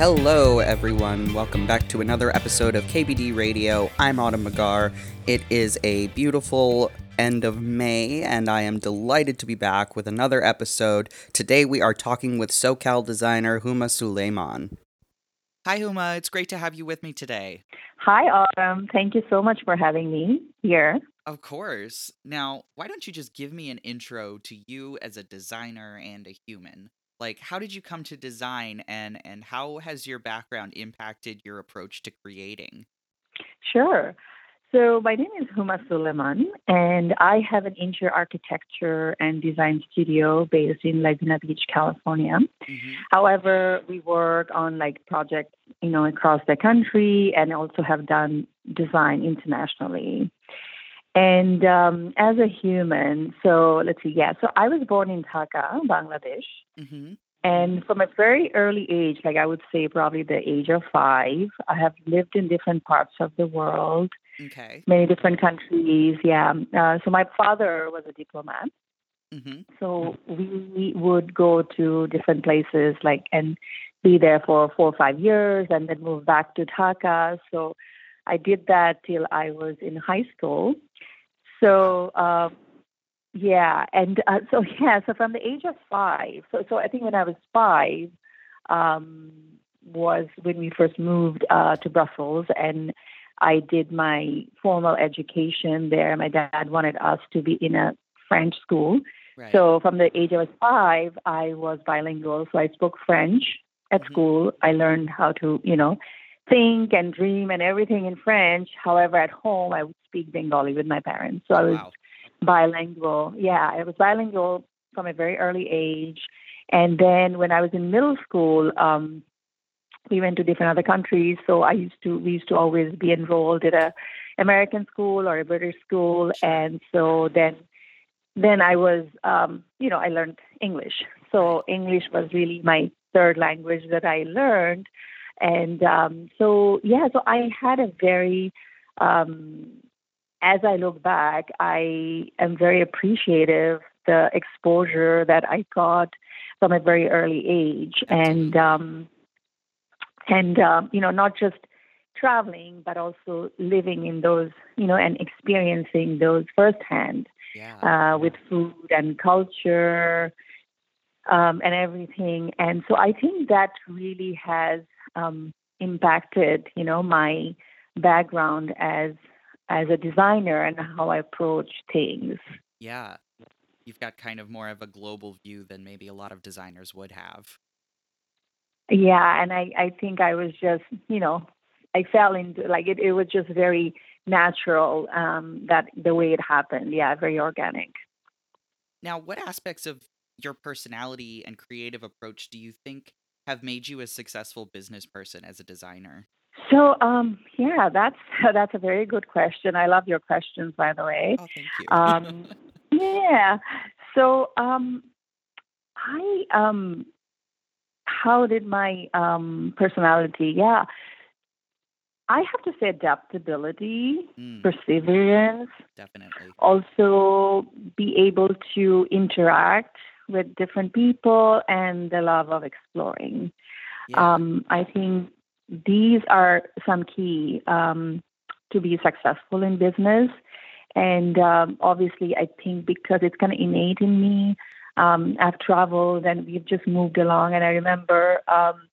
Hello, everyone. Welcome back to another episode of KBD Radio. I'm Autumn Magar. It is a beautiful end of May, and I am delighted to be back with another episode. Today, we are talking with SoCal designer Huma Sulaiman. Hi, Huma. It's great to have you with me today. Hi, Autumn. Thank you so much for having me here. Of course. Now, why don't you just give me an intro to you as a designer and a human? Like how did you come to design and and how has your background impacted your approach to creating sure so my name is Huma Sulaiman, and I have an interior architecture and design studio based in Laguna Beach, California. Mm-hmm. However, we work on like projects, you know, across the country, and also have done design internationally. And um, as a human, so let's see, yeah, so I was born in Dhaka, Bangladesh. Mm-hmm. And from a very early age, like I would say probably the age of five, I have lived in different parts of the world, okay. many different countries. Yeah. Uh, so my father was a diplomat. Mm-hmm. So we would go to different places, like, and be there for four or five years and then move back to Dhaka. So I did that till I was in high school. So, uh, yeah, and uh, so yeah, so from the age of five, so so I think when I was five, um, was when we first moved uh, to Brussels, and I did my formal education there. My dad wanted us to be in a French school, right. so from the age I was five, I was bilingual. So I spoke French at mm-hmm. school. I learned how to, you know, think and dream and everything in French. However, at home, I speak Bengali with my parents. So I was wow. bilingual. Yeah, I was bilingual from a very early age. And then when I was in middle school, um, we went to different other countries. So I used to, we used to always be enrolled at a American school or a British school. And so then, then I was, um, you know, I learned English. So English was really my third language that I learned. And um, so, yeah, so I had a very, um, as I look back, I am very appreciative the exposure that I got from a very early age, and um, and um, you know, not just traveling, but also living in those, you know, and experiencing those firsthand yeah. uh, with food and culture um, and everything. And so I think that really has um, impacted, you know, my background as as a designer and how I approach things. Yeah, you've got kind of more of a global view than maybe a lot of designers would have. Yeah, and I I think I was just, you know, I fell into like it. It was just very natural um, that the way it happened. Yeah, very organic. Now, what aspects of your personality and creative approach do you think have made you a successful business person as a designer? So, um, yeah, that's that's a very good question. I love your questions, by the way. Oh, thank you. um, yeah. So, um, I um, how did my um, personality? Yeah, I have to say adaptability, mm. perseverance. Definitely. Also, be able to interact with different people and the love of exploring. Yeah. Um, I think these are some key um, to be successful in business. And um, obviously, I think because it's kind of innate in me, um, I've traveled and we've just moved along. And I remember, um,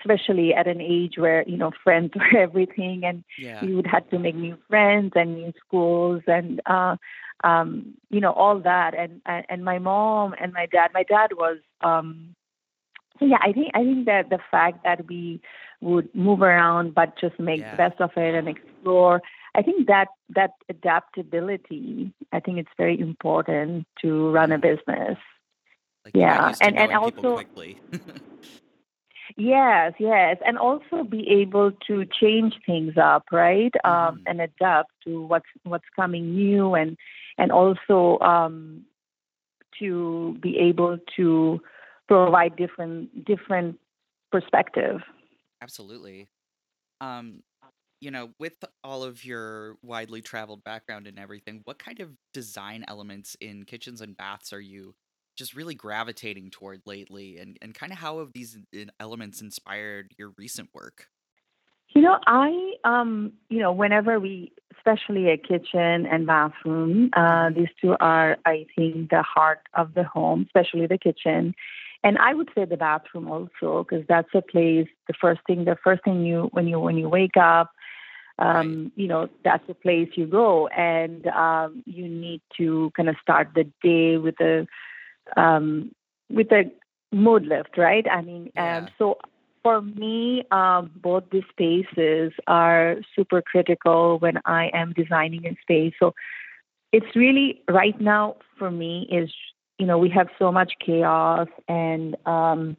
especially at an age where you know friends were everything, and yeah. you would have to make new friends and new schools, and uh, um, you know, all that. And, and my mom and my dad, my dad was, um, so yeah, I think, I think that the fact that we would move around, but just make yeah. the best of it and explore, I think that, that adaptability, I think it's very important to run a business. Like yeah. And, and also, Yes, yes, and also be able to change things up, right, um, and adapt to what's what's coming new, and and also um, to be able to provide different different perspective. Absolutely. Um, you know, with all of your widely traveled background and everything, what kind of design elements in kitchens and baths are you just really gravitating toward lately and, and kind of how have these elements inspired your recent work you know i um you know whenever we especially a kitchen and bathroom uh, mm-hmm. these two are i think the heart of the home especially the kitchen and i would say the bathroom also because that's a place the first thing the first thing you when you when you wake up um, you know, that's the place you go, and um, you need to kind of start the day with a um, with a mood lift, right? I mean, yeah. um, so for me, um, both these spaces are super critical when I am designing a space. So it's really right now for me is you know we have so much chaos and um,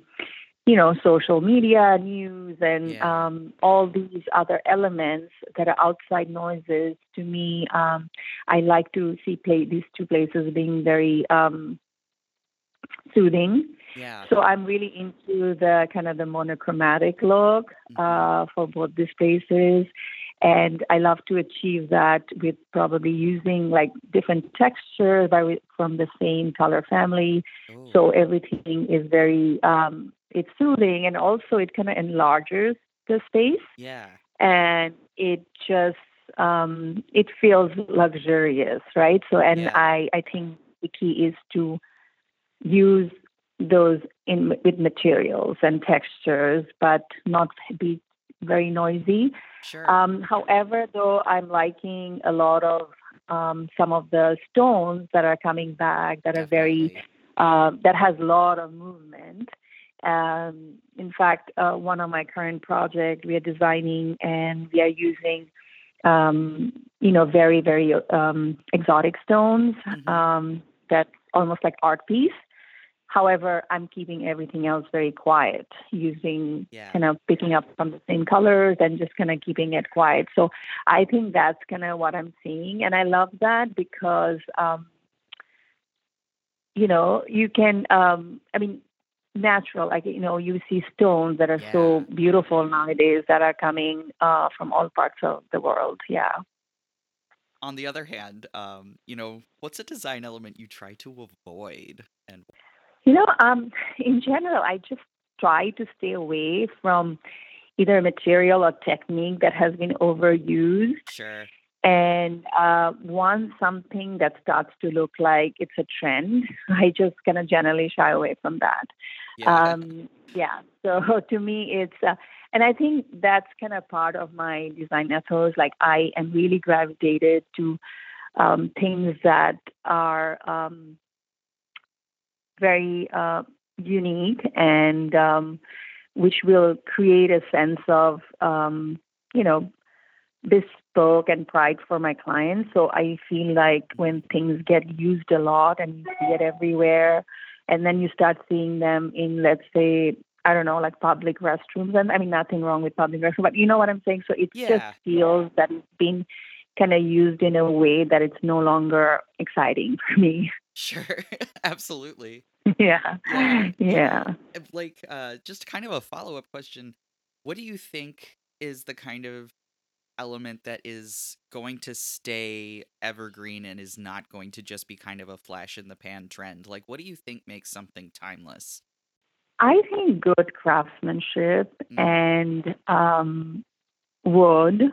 you know, social media, news, and yeah. um, all these other elements that are outside noises. To me, um, I like to see play these two places being very um, soothing. Yeah. So I'm really into the kind of the monochromatic look mm-hmm. uh, for both these places. And I love to achieve that with probably using like different textures by, from the same color family. Ooh. So everything is very um, it's soothing and also it kind of enlarges the space. Yeah. And it just um, it feels luxurious, right? So and yeah. I I think the key is to use those in with materials and textures, but not be very noisy. Sure. Um, however, though, I'm liking a lot of um, some of the stones that are coming back that Definitely. are very uh, that has a lot of movement. Um, in fact, uh, one of my current projects we are designing and we are using, um, you know, very very um, exotic stones mm-hmm. Um, that's almost like art piece. However, I'm keeping everything else very quiet, using yeah. kind of picking up from the same colors and just kind of keeping it quiet. So I think that's kind of what I'm seeing, and I love that because, um, you know, you can. Um, I mean, natural like you know you see stones that are yeah. so beautiful nowadays that are coming uh, from all parts of the world yeah on the other hand um you know what's a design element you try to avoid and you know um in general i just try to stay away from either material or technique that has been overused sure and uh, once something that starts to look like it's a trend, I just kind of generally shy away from that. Yeah. Um, yeah. So to me, it's, uh, and I think that's kind of part of my design ethos. Like I am really gravitated to um, things that are um, very uh, unique and um, which will create a sense of, um, you know, bespoke and pride for my clients. So I feel like when things get used a lot and you see it everywhere, and then you start seeing them in, let's say, I don't know, like public restrooms. And I mean, nothing wrong with public restrooms, but you know what I'm saying? So it yeah. just feels that it's being kind of used in a way that it's no longer exciting for me. Sure, absolutely. Yeah. yeah. Yeah. Like, uh, just kind of a follow up question. What do you think is the kind of element that is going to stay evergreen and is not going to just be kind of a flash in the pan trend? Like, what do you think makes something timeless? I think good craftsmanship mm. and um, wood.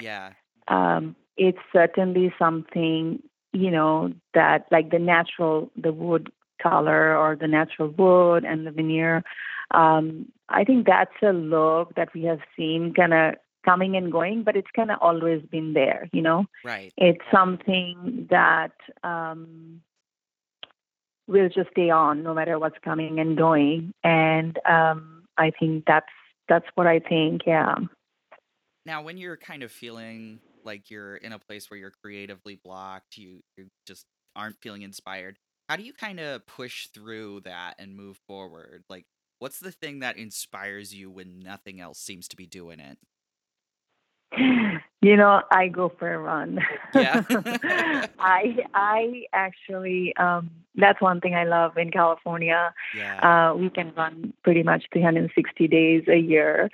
Yeah. Um, it's certainly something, you know, that like the natural, the wood color or the natural wood and the veneer. Um, I think that's a look that we have seen kind of coming and going, but it's kind of always been there, you know? Right. It's something that um, will just stay on no matter what's coming and going. And um, I think that's that's what I think, yeah. Now, when you're kind of feeling like you're in a place where you're creatively blocked, you, you just aren't feeling inspired, how do you kind of push through that and move forward? Like, what's the thing that inspires you when nothing else seems to be doing it? You know, I go for a run. Yeah. I I actually um that's one thing I love in California. Yeah. Uh we can run pretty much 360 days a year.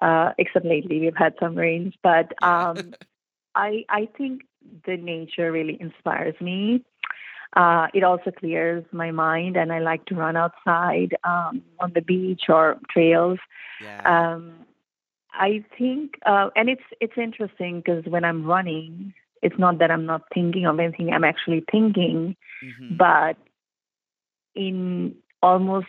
Uh except lately we've had some rains, but um I I think the nature really inspires me. Uh, it also clears my mind, and I like to run outside um, on the beach or trails. Yeah. Um, I think, uh, and it's it's interesting because when I'm running, it's not that I'm not thinking of anything. I'm actually thinking, Mhm. but in almost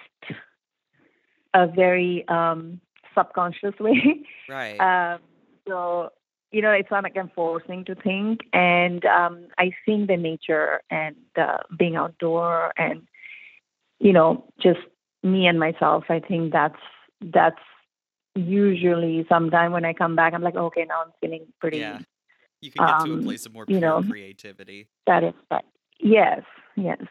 a very um, subconscious way. right. Um, so you know, it's not like I'm forcing to think, and um, I think the nature and uh, being outdoor, and you know, just me and myself. I think that's that's usually sometime when I come back, I'm like, okay, now I'm feeling pretty yeah. You can get to a um, place of more you know, creativity. satisfied. Yes, yes.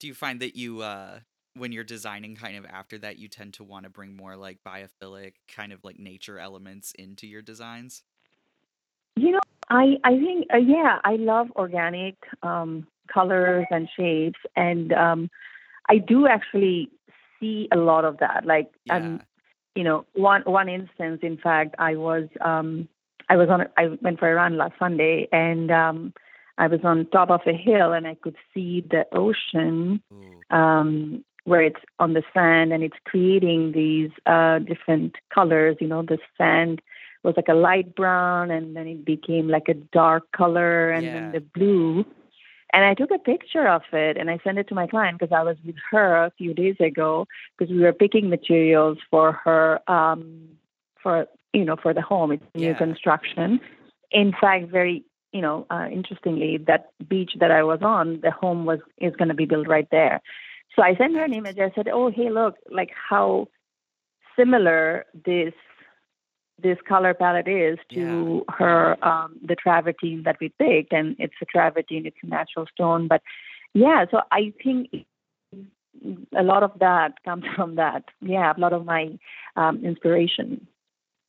Do you find that you uh when you're designing kind of after that you tend to want to bring more like biophilic kind of like nature elements into your designs? You know, I I think uh, yeah, I love organic um, colors and shapes, and um, I do actually see a lot of that. Like, Yeah. um, you know, one one instance, in fact, I was um, I was on I went for a run last Sunday, and um, I was on top of a hill, and I could see the ocean um, where it's on the sand and it's creating these uh, different colors. You know, the sand was like a light brown and then it became like a dark color and Yeah. then the blue. And I took a picture of it and I sent it to my client because I was with her a few days ago because we were picking materials for her um, for you know for the home. It's new Yeah. construction. In fact, very you know uh, interestingly, that beach that I was on, the home was is going to be built right there. So I sent her an image. I said, "Oh, hey, look, like how similar this this color palette is to her um, the travertine that we picked, and it's a travertine, it's a natural stone. But yeah, so I think a lot of that comes from that. Yeah, a lot of my um, inspiration.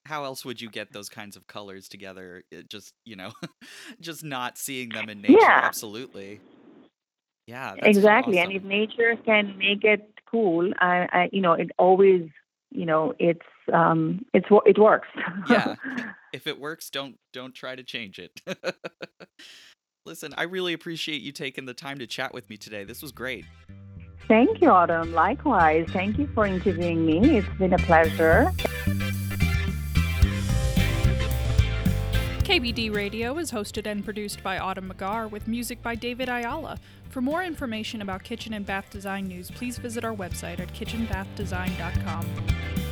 How else would you get those kinds of colors together? It just, you know, just not seeing them in nature. Yeah. Absolutely. Yeah. That's exactly, and if nature can make it cool, I, I you know, it always, you know, it's um, it's it works. Yeah. if it works, don't don't try to change it. Listen, I really appreciate you taking the time to chat with me today. This was great. Thank you, Autumn. Likewise. Thank you for interviewing me. It's been a pleasure. KBD Radio is hosted and produced by Autumn McGar with music by David Ayala. For more information about kitchen and bath design news, please visit our website at kitchenbathdesign.com.